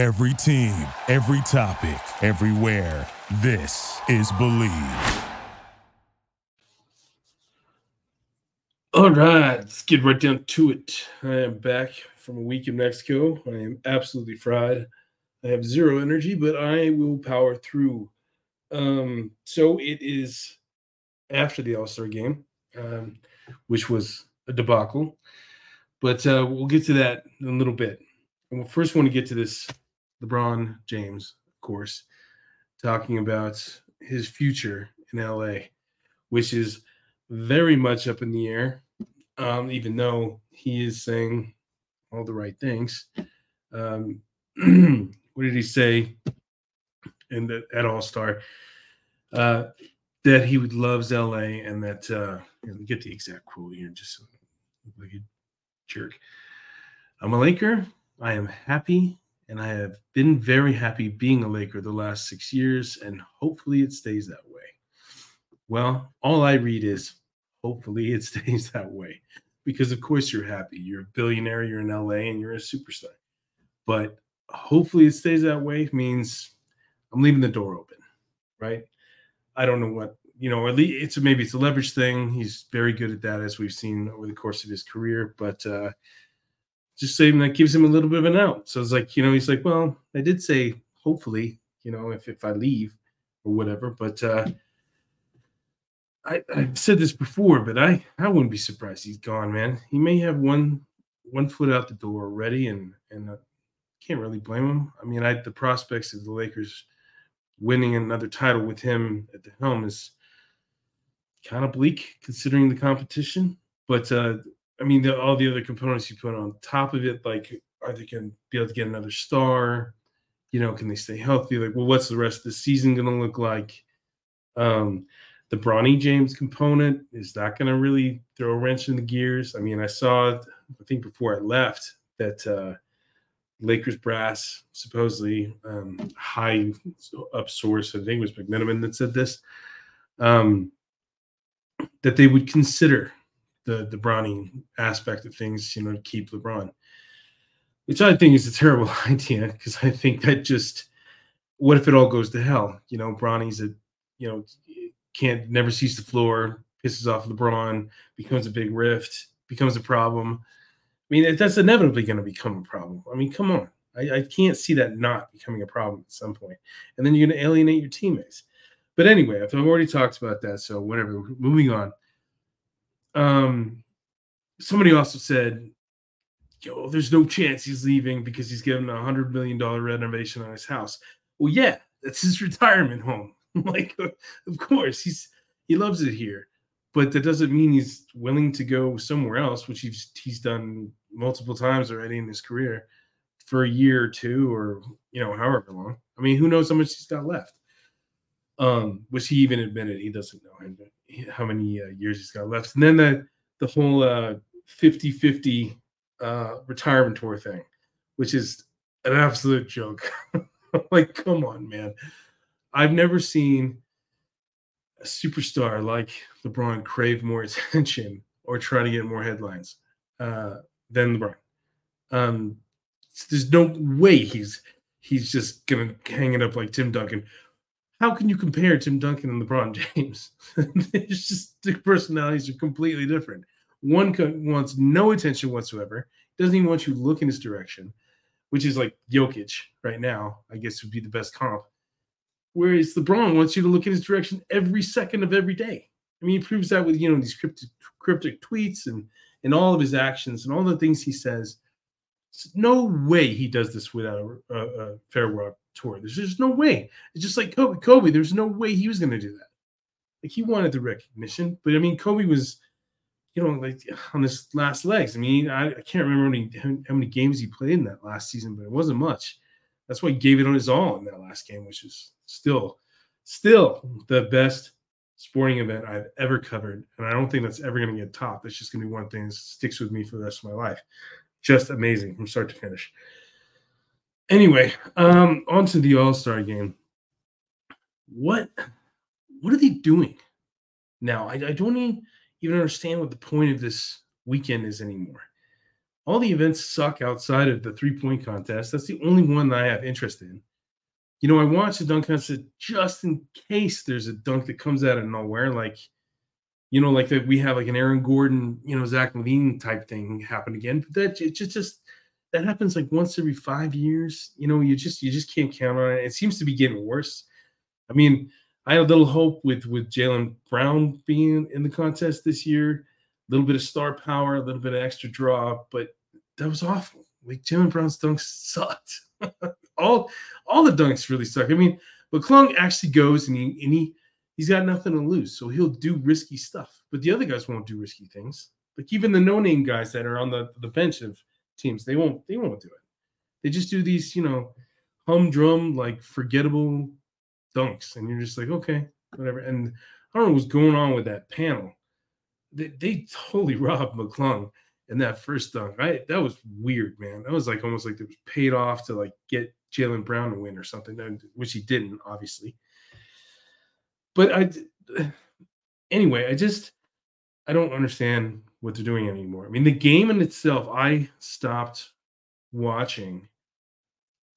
Every team, every topic, everywhere. This is Bleav. All right, let's get right down to it. I am back from a week in Mexico. I am absolutely fried. I have zero energy, but I will power through. Um, so it is after the All Star game, um, which was a debacle. But uh, we'll get to that in a little bit. And we first want to get to this LeBron James, of course, talking about his future in LA, which is very much up in the air, um, even though he is saying all the right things. Um, what did he say in the, at All Star? Uh, that he would loves LA and that uh, you know, get the exact quote here, just like a jerk. I'm a Laker. I am happy and I have been very happy being a Laker the last six years, and hopefully it stays that way. Well, all I read is hopefully it stays that way because, of course, you're happy. You're a billionaire, you're in LA, and you're a superstar. But hopefully it stays that way means I'm leaving the door open, right? I don't know what you know. At least it's maybe it's a leverage thing. He's very good at that, as we've seen over the course of his career. But uh, just saying that gives him a little bit of an out. So it's like, you know, he's like, well, I did say hopefully, you know, if if I leave or whatever, but uh I I've said this before, but I I wouldn't be surprised he's gone, man. He may have one one foot out the door already, and and uh, can't really blame him. I mean, I the prospects of the Lakers winning another title with him at the helm is kind of bleak considering the competition. But uh, I mean, the, all the other components you put on top of it, like, are they going to be able to get another star? You know, can they stay healthy? Like, well, what's the rest of the season going to look like? Um, the Bronny James component is that going to really throw a wrench in the gears? I mean, I saw, I think before I left, that uh, Lakers brass, supposedly um, high up source, I think it was McMenamin that said this, um, that they would consider the the Bronny aspect of things, you know, to keep LeBron. Which I think is a terrible idea because I think that just what if it all goes to hell? You know, Bronny's a you know can't never sees the floor, pisses off LeBron, becomes a big rift, becomes a problem. I mean, that's inevitably going to become a problem. I mean, come on. I, I, can't see that not becoming a problem at some point. And then you're going to alienate your teammates. But anyway, I've already talked about that. So, whatever. Moving on. Um, somebody also said, "Yo, there's no chance he's leaving because he's given a hundred million dollar renovation on his house." Well, yeah, that's his retirement home. like, of course, he's he loves it here, but that doesn't mean he's willing to go somewhere else, which he's he's done multiple times already in his career for a year or two, or you know, however long. I mean, who knows how much he's got left? Um, which he even admitted he doesn't know how many uh, years he's got left. And then the the whole uh 50-50 uh retirement tour thing, which is an absolute joke. like, come on, man. I've never seen a superstar like LeBron crave more attention or try to get more headlines uh, than LeBron. Um, there's no way he's he's just gonna hang it up like Tim Duncan how can you compare Tim Duncan and LeBron James? it's just the personalities are completely different. One wants no attention whatsoever, doesn't even want you to look in his direction, which is like Jokic right now, I guess would be the best comp. Whereas LeBron wants you to look in his direction every second of every day. I mean, he proves that with you know these cryptic, cryptic tweets and and all of his actions and all the things he says. no way he does this without a, a, a tour. There's just no way. It's just like Kobe. Kobe, there's no way he was going to do that. Like he wanted the recognition, but I mean, Kobe was, you know, like on his last legs. I mean, I, I can't remember how many, how many games he played in that last season, but it wasn't much. That's why he gave it on his all in that last game, which is still, still the best sporting event I've ever covered. And I don't think that's ever going to get topped. It's just going to be one thing that sticks with me for the rest of my life. Just amazing from start to finish. Anyway, um, on to the All Star game. What what are they doing now? I, I don't even understand what the point of this weekend is anymore. all the events suck outside of the three point contest. That's the only one that I have interest in. You know, I watch the dunk contest just in case there's a dunk that comes out of nowhere, like you know, like that we have like an Aaron Gordon, you know, Zach LaVine type thing happen again. But that it just just that happens like once every five years. You know, you just you just can't count on it. It seems to be getting worse. I mean, I had a little hope with with Jaylen Brown being in the contest this year, a little bit of star power, a little bit of extra draw, but that was awful. Like Jaylen Brown's dunks sucked. all all the dunks really suck. I mean, but McClung actually goes and he and he he's got nothing to lose, so he'll do risky stuff. But the other guys won't do risky things. Like even the no-name guys that are on the, the bench of teams, they won't they won't do it. They just do these, you know, humdrum, like forgettable dunks, and you're just like, okay, whatever. And I don't know what's going on with that panel. They, they totally robbed McClung in that first dunk. I that was weird, man. That was like almost like it was paid off to like get Jaylen Brown to win or something, which he didn't, obviously. But I, anyway, I just I don't understand what they're doing anymore. I mean, the game in itself, I stopped watching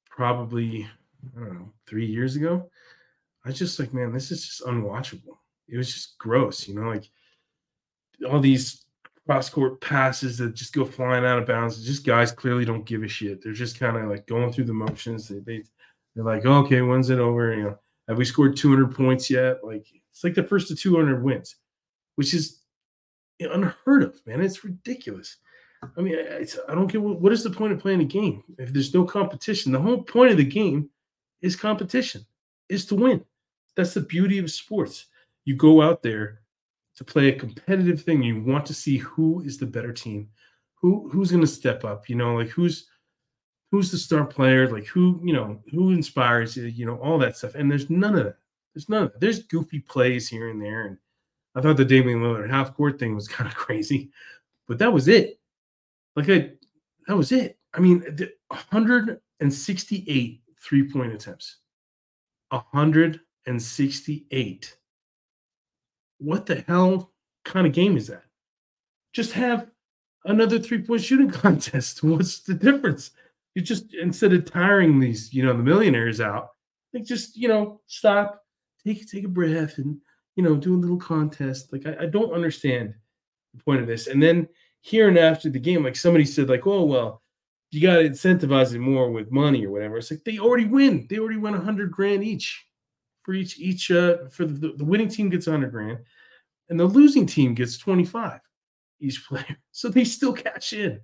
probably I don't know three years ago. I was just like, man, this is just unwatchable. It was just gross, you know, like all these cross court passes that just go flying out of bounds. Just guys clearly don't give a shit. They're just kind of like going through the motions. They, they they're like, oh, okay, when's it over? You know, have we scored 200 points yet? Like it's like the first of 200 wins, which is unheard of, man. It's ridiculous. I mean, I don't get what, what is the point of playing a game if there's no competition? The whole point of the game is competition, is to win. That's the beauty of sports. You go out there to play a competitive thing. You want to see who is the better team, who who's going to step up. You know, like who's who's the star player, like who you know who inspires you. You know, all that stuff. And there's none of that. There's none. Of that. There's goofy plays here and there. And I thought the Damian Lillard half court thing was kind of crazy, but that was it. Like I, that was it. I mean, 168 three point attempts. 168. What the hell kind of game is that? Just have another three point shooting contest. What's the difference? You just instead of tiring these, you know, the millionaires out, like just you know stop, take take a breath, and you know do a little contest. Like I, I don't understand the point of this. And then here and after the game, like somebody said, like, oh well, you got to incentivize it more with money or whatever. It's like they already win. They already win a hundred grand each for each each uh, for the, the winning team gets 100 grand and the losing team gets 25 each player so they still cash in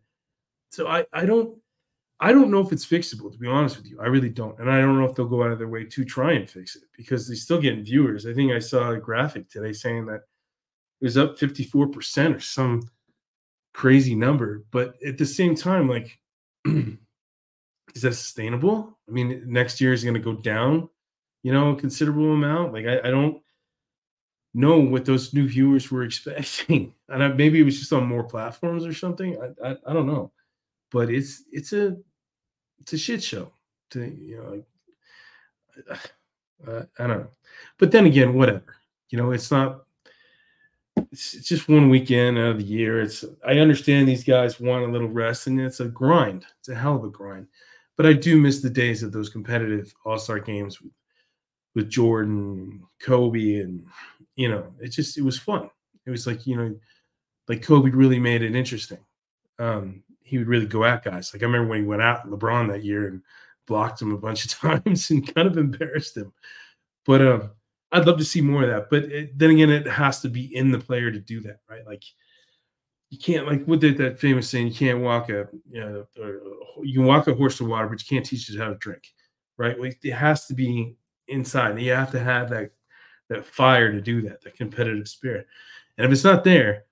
so i i don't i don't know if it's fixable to be honest with you. I really don't and i don't know if they'll go out of their way to try and fix it because they're still getting viewers. I think i saw a graphic today saying that it was up 54% or some crazy number but at the same time like is that sustainable? I mean next year is going to go down you know, a considerable amount. Like I, I don't know what those new viewers were expecting, and I, maybe it was just on more platforms or something. I, I, I don't know, but it's it's a it's a shit show. To you know, like, uh, I don't know, but then again, whatever. You know, it's not. It's, just one weekend out of the year. It's I understand these guys want a little rest, and it's a grind. It's a hell of a grind. But I do miss the days of those competitive All Star games with with Jordan, Kobe, and you know, it just it was fun. It was like you know, like Kobe really made it interesting. Um, he would really go at guys. Like I remember when he went out LeBron that year and blocked him a bunch of times and kind of embarrassed him. But um, I'd love to see more of that. But it, then again, it has to be in the player to do that, right? Like you can't like did that famous saying? You can't walk a you know, you can walk a horse to water, but you can't teach it how to drink, right? Like it has to be inside. You have to have that that fire to do that, that competitive spirit. And if it's not there,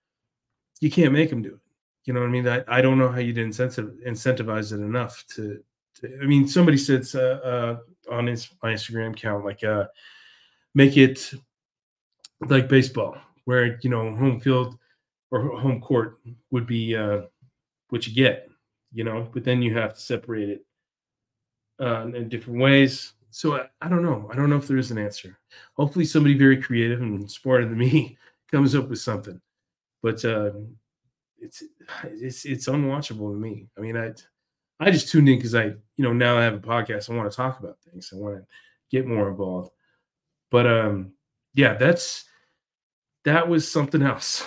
you can't make them do it. You know what I mean? I, I don't know how you'd incentivize it enough to, to I mean, somebody said uh, uh, on his my Instagram account, like, uh, make it like baseball, where, you know, home field or home court would be uh, what you get, you know, but then you have to separate it uh, in different ways so I, I, don't know. I don't know if there is an answer. Hopefully, somebody very creative and smarter than me comes up with something. But uh, it's it's it's unwatchable to me. I mean, I I just tuned in because I you know now I have a podcast. I want to talk about things. I want to get more involved. But um, yeah, that's that was something else.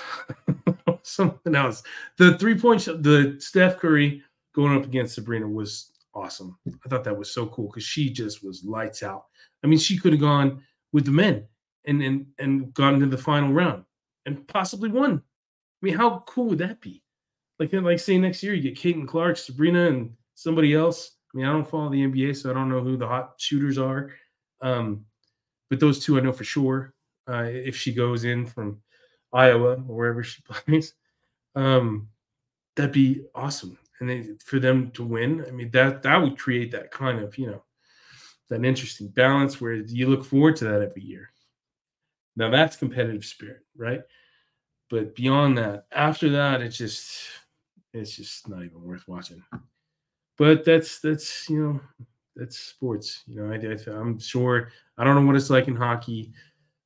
something else. The three points, the Steph Curry going up against Sabrina was awesome. I thought that was so cool because she just was lights out. I mean, she could have gone with the men and and and gone into the final round and possibly won. I mean, how cool would that be? Like like say next year you get Caitlin Clark, Sabrina, and somebody else. I mean, I don't follow the NBA, so I don't know who the hot shooters are. Um, but those two I know for sure. Uh, if she goes in from Iowa or wherever she plays, um, that'd be awesome. And then for them to win, I mean that that would create that kind of you know that interesting balance where you look forward to that every year. Now that's competitive spirit, right? But beyond that, after that, it's just it's just not even worth watching. But that's that's you know that's sports. You know, I, I I'm sure I don't know what it's like in hockey.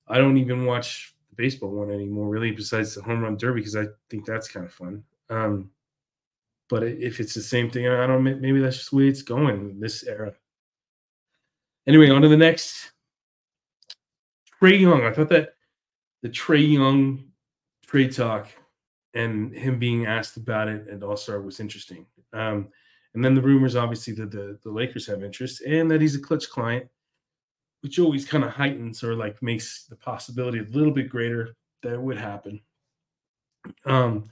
I don't even watch the baseball one anymore, really, besides the home run derby because I think that's kind of fun. Um, but if it's the same thing, I don't. Maybe that's just the way it's going in this era. Anyway, on to the next. Trae Young. I thought that the Trae Young trade talk and him being asked about it and All Star was interesting. Um, and then the rumors, obviously, that the, the Lakers have interest and that he's a Klutch client, which always kind of heightens or like makes the possibility a little bit greater that it would happen. Um,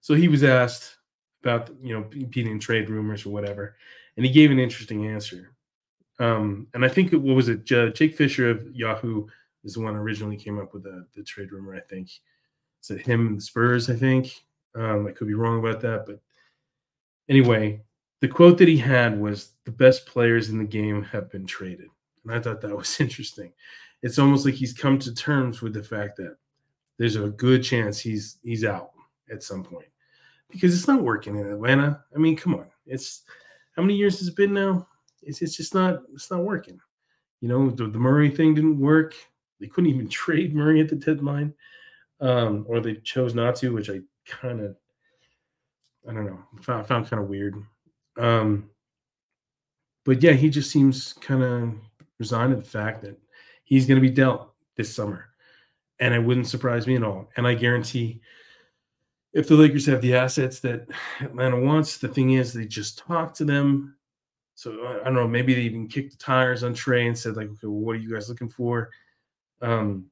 so he was asked about you know beating trade rumors or whatever, and he gave an interesting answer. Um, and I think what was it? Jake Fisher of Yahoo is the one originally came up with the, the trade rumor. I think it's at him and the Spurs. I think um, I could be wrong about that, but anyway, the quote that he had was the best players in the game have been traded. And I thought that was interesting. It's almost like he's come to terms with the fact that there's a good chance he's he's out at some point. Because it's not working in Atlanta. I mean, come on. It's how many years has it been now? It's, it's just not it's not working. You know, the, the Murray thing didn't work. They couldn't even trade Murray at the deadline. Um, or they chose not to, which I kind of I don't know, found, found kind of weird. Um, but yeah, he just seems kind of resigned to the fact that he's going to be dealt this summer. And it wouldn't surprise me at all. And I guarantee if the Lakers have the assets that Atlanta wants, the thing is they just talk to them. So I don't know, maybe they even kicked the tires on Trae and said, like, okay, well, what are you guys looking for? Um,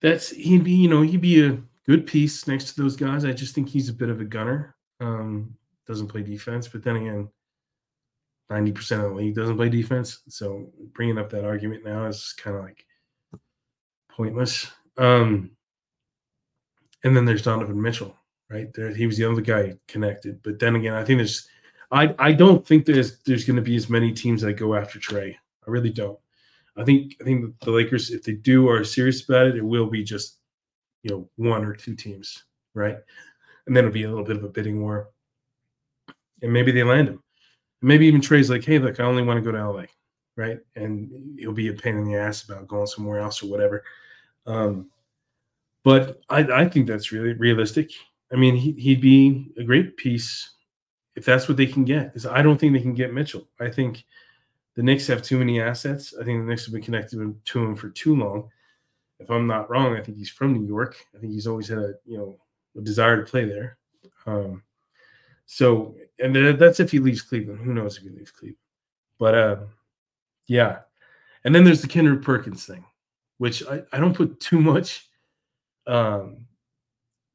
that's he'd be, you know, he'd be a good piece next to those guys. I just think he's a bit of a gunner. Um, doesn't play defense. But then again, 90% of the league doesn't play defense. So bringing up that argument now is kind of like pointless. Um, and then there's Donovan Mitchell, right? There, he was the other guy connected. But then again, I think there's, I, I don't think there's there's going to be as many teams that go after Trae. I really don't. I think I think the Lakers, if they do are serious about it, it will be just you know one or two teams, right? And then it'll be a little bit of a bidding war and maybe they land him. Maybe even Trae's like, hey, look, I only want to go to LA, right? And he'll be a pain in the ass about going somewhere else or whatever. Um, but I, I think that's really realistic. I mean, he, he'd be a great piece if that's what they can get. Is I don't think they can get Mitchell. I think the Knicks have too many assets. I think the Knicks have been connected to him for too long. If I'm not wrong, I think he's from New York. I think he's always had a you know a desire to play there. Um, so, and that's if he leaves Cleveland. Who knows if he leaves Cleveland? But uh, yeah. And then there's the Kendrick Perkins thing, which I, I don't put too much. Um,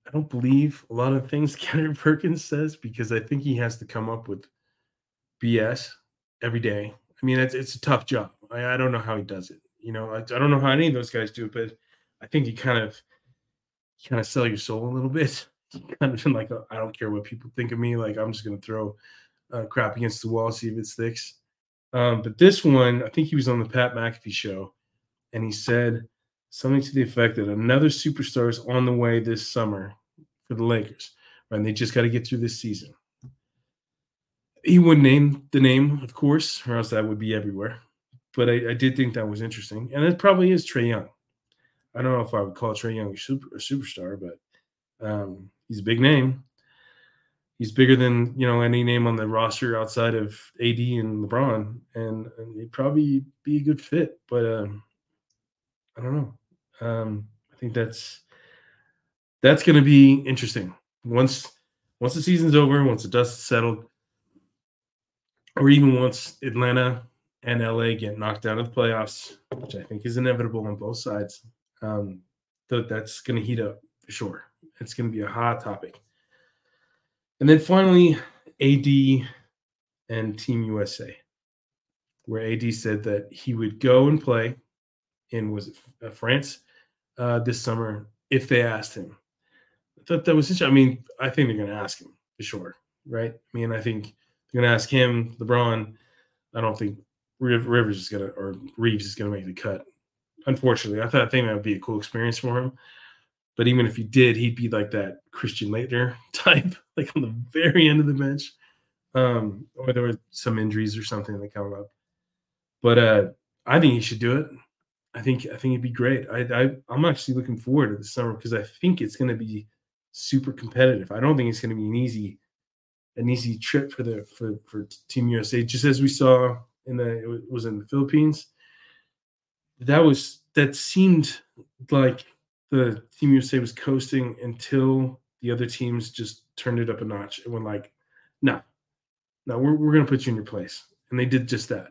I don't believe a lot of things Kendrick Perkins says because I think he has to come up with BS every day. I mean, it's, it's a tough job. I, I don't know how he does it. You know, I, I don't know how any of those guys do it, but I think you kind of you kind of sell your soul a little bit kind of like, oh, I don't care what people think of me. Like, I'm just going to throw uh, crap against the wall, see if it sticks. Um, but this one, I think he was on the Pat McAfee show, and he said something to the effect that another superstar is on the way this summer for the Lakers? And they just got to get through this season. He wouldn't name the name, of course, or else that would be everywhere. But I, I did think that was interesting, and it probably is Trae Young. I don't know if I would call Trae Young a, super, a superstar, but um, He's a big name. He's bigger than you know any name on the roster outside of AD and LeBron, and, and he'd probably be a good fit. But um, I don't know. Um, I think that's that's going to be interesting once once the season's over, once the dust settled, or even once Atlanta and LA get knocked out of the playoffs, which I think is inevitable on both sides. Um, th- that's going to heat up for sure. It's going to be a hot topic. And then finally, AD and Team USA, where AD said that he would go and play in was it uh, France uh, this summer if they asked him. I thought that was interesting. I mean, I think they're going to ask him for sure, right? I mean, I think going to ask him, LeBron. I don't think Rivers is to or Reaves is to make the cut. Unfortunately, I thought I think that would be a cool experience for him. But even if he did, he'd be like that Christian Laettner type, like on the very end of the bench, um, or there were some injuries or something that come up. But uh, I think he should do it. I think I think it'd be great. I, I I'm actually looking forward to the summer because I think it's going to be super competitive. I don't think it's going to be an easy an easy trip for the for for Team USA. Just as we saw in the it was in the Philippines, that was that seemed like the Team USA was coasting until the other teams just turned it up a notch and went like, "No, no, we're we're going to put you in your place," and they did just that.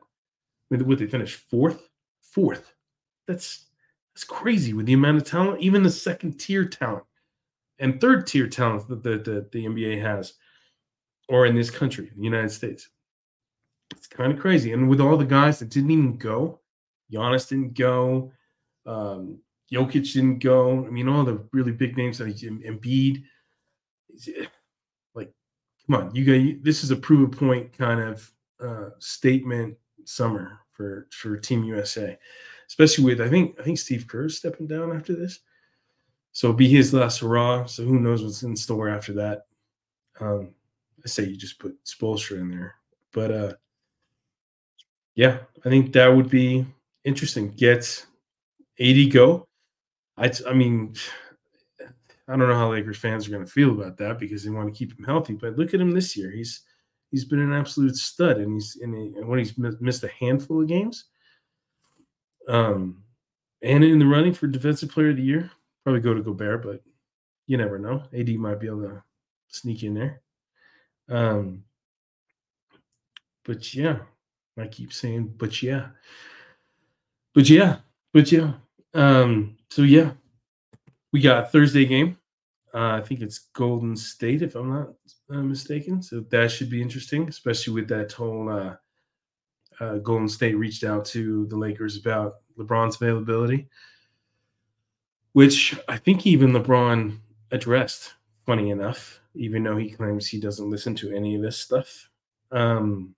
What they finished fourth, fourth. That's that's crazy with the amount of talent, even the second tier talent and third tier talent that the, the, the NBA has, or in this country, the United States. It's kind of crazy. And with all the guys that didn't even go, Giannis didn't go, um, Jokic didn't go. I mean, all the really big names like Embiid. Like, come on, you got this is a prove a point kind of uh, statement summer for for Team USA especially with I think I think Steve Kerr's stepping down after this. So it'll be his last hurrah. So who knows what's in store after that. Um, I say you just put Spoelstra in there. But uh yeah, I think that would be interesting. Get AD go. I I mean I don't know how Lakers fans are going to feel about that because they want to keep him healthy. But look at him this year; he's he's been an absolute stud, and he's in a, and when he's missed a handful of games, um, and in the running for defensive player of the year, probably go to Gobert, but you never know. AD might be able to sneak in there. Um, but yeah, I keep saying, but yeah, but yeah, but yeah. Um, so yeah, we got Thursday game. Uh, I think it's Golden State, if I'm not uh, mistaken. So that should be interesting, especially with that whole uh, uh, Golden State reached out to the Lakers about LeBron's availability, which I think even LeBron addressed. Funny enough, even though he claims he doesn't listen to any of this stuff. Um,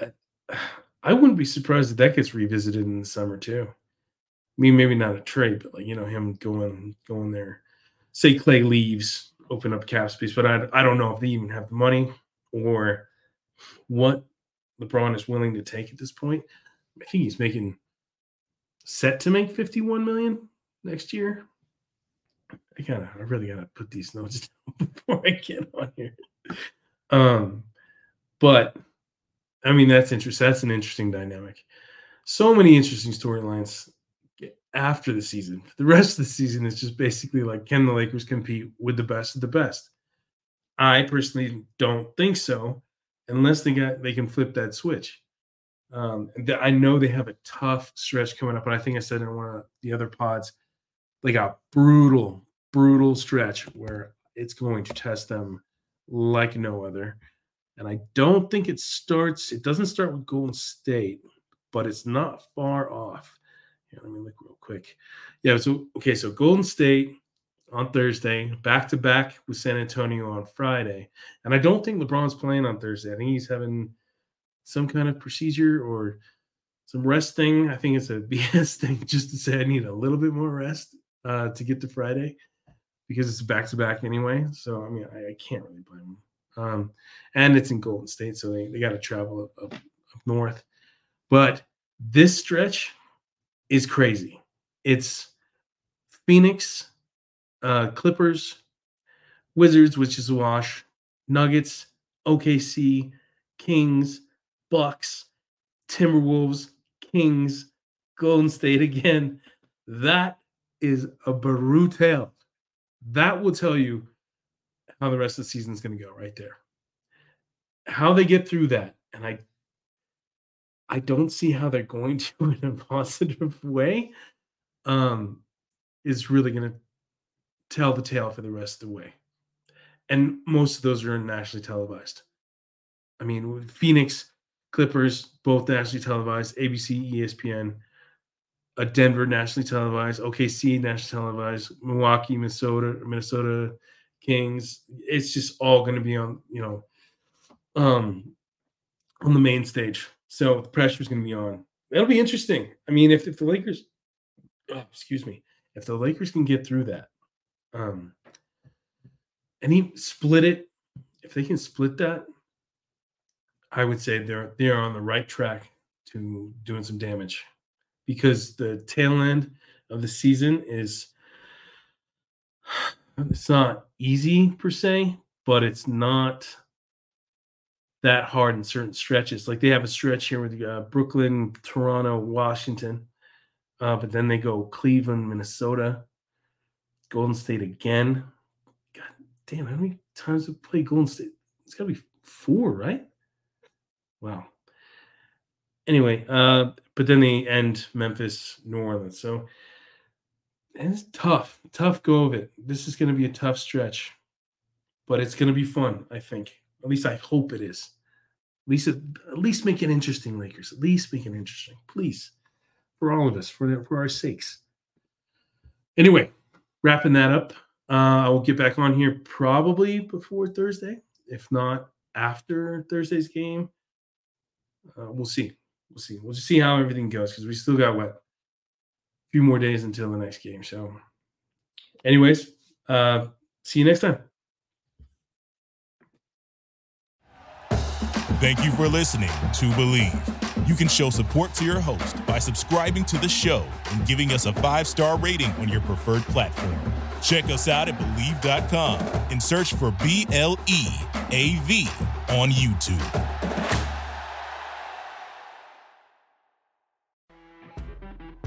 I, I wouldn't be surprised if that gets revisited in the summer too. I mean, maybe not a trade, but like you know, him going going there. Say Clay leaves, open up cap space, but I I don't know if they even have the money or what LeBron is willing to take at this point. I think he's making set to make 51 million next year. I gotta, I really gotta put these notes down before I get on here. Um, but I mean, that's interesting. That's an interesting dynamic. So many interesting storylines after the season. The rest of the season is just basically like, can the Lakers compete with the best of the best? I personally don't think so unless they got they can flip that switch. Um, I know they have a tough stretch coming up, and I think I said in one of the other pods, like a brutal, brutal stretch where it's going to test them like no other. And I don't think it starts. It doesn't start with Golden State, but it's not far off. Here, let me look real quick. Yeah. So okay. So Golden State, on Thursday, back to back with San Antonio on Friday. And I don't think LeBron's playing on Thursday. I think he's having some kind of procedure or some rest thing. I think it's a BS thing just to say I need a little bit more rest uh, to get to Friday because it's back to back anyway. So, I mean, I, I can't really blame them. Um, and it's in Golden State, so they, they got to travel up, up, up north. But this stretch is crazy. It's Phoenix, uh, Clippers, Wizards, which is a wash, Nuggets, OKC, Kings, Bucks, Timberwolves, Kings, Golden State again. That is a brutal. That will tell you how the rest of the season is going to go right there. How they get through that, and I I don't see how they're going to in a positive way. Um, is really going to tell the tale for the rest of the way. And most of those are nationally televised. I mean, Phoenix, Clippers, both nationally televised, ABC, ESPN, a Denver nationally televised, OKC nationally televised, Milwaukee, Minnesota, Minnesota Kings. It's just all going to be on, you know, um, on the main stage. So the pressure is going to be on. It'll be interesting. I mean, if, if the Lakers, oh, excuse me, if the Lakers can get through that, um, and he split it, if they can split that, I would say they're they're on the right track to doing some damage because the tail end of the season is it's not easy per se, but it's not that hard in certain stretches. Like they have a stretch here with uh, Brooklyn, Toronto, Washington, uh, but then they go Cleveland, Minnesota, Golden State again. God damn, how many times have we played Golden State? It's got to be four, right? Wow. Anyway, uh, but then they end Memphis, New Orleans. So it's tough, tough go of it. This is going to be a tough stretch, but it's going to be fun. I think. At least I hope it is. At least, at least make it interesting, Lakers. At least make it interesting, please, for all of us, for for our sakes. Anyway, wrapping that up. Uh, I will get back on here probably before Thursday, if not after Thursday's game. Uh, we'll see. We'll see. We'll just see how everything goes because we still got what a few more days until the next game. So, anyways, uh, see you next time. Thank you for listening to Bleav. You can show support to your host by subscribing to the show and giving us a five star rating on your preferred platform. Check us out at Bleav.com and search for B L E A V on YouTube.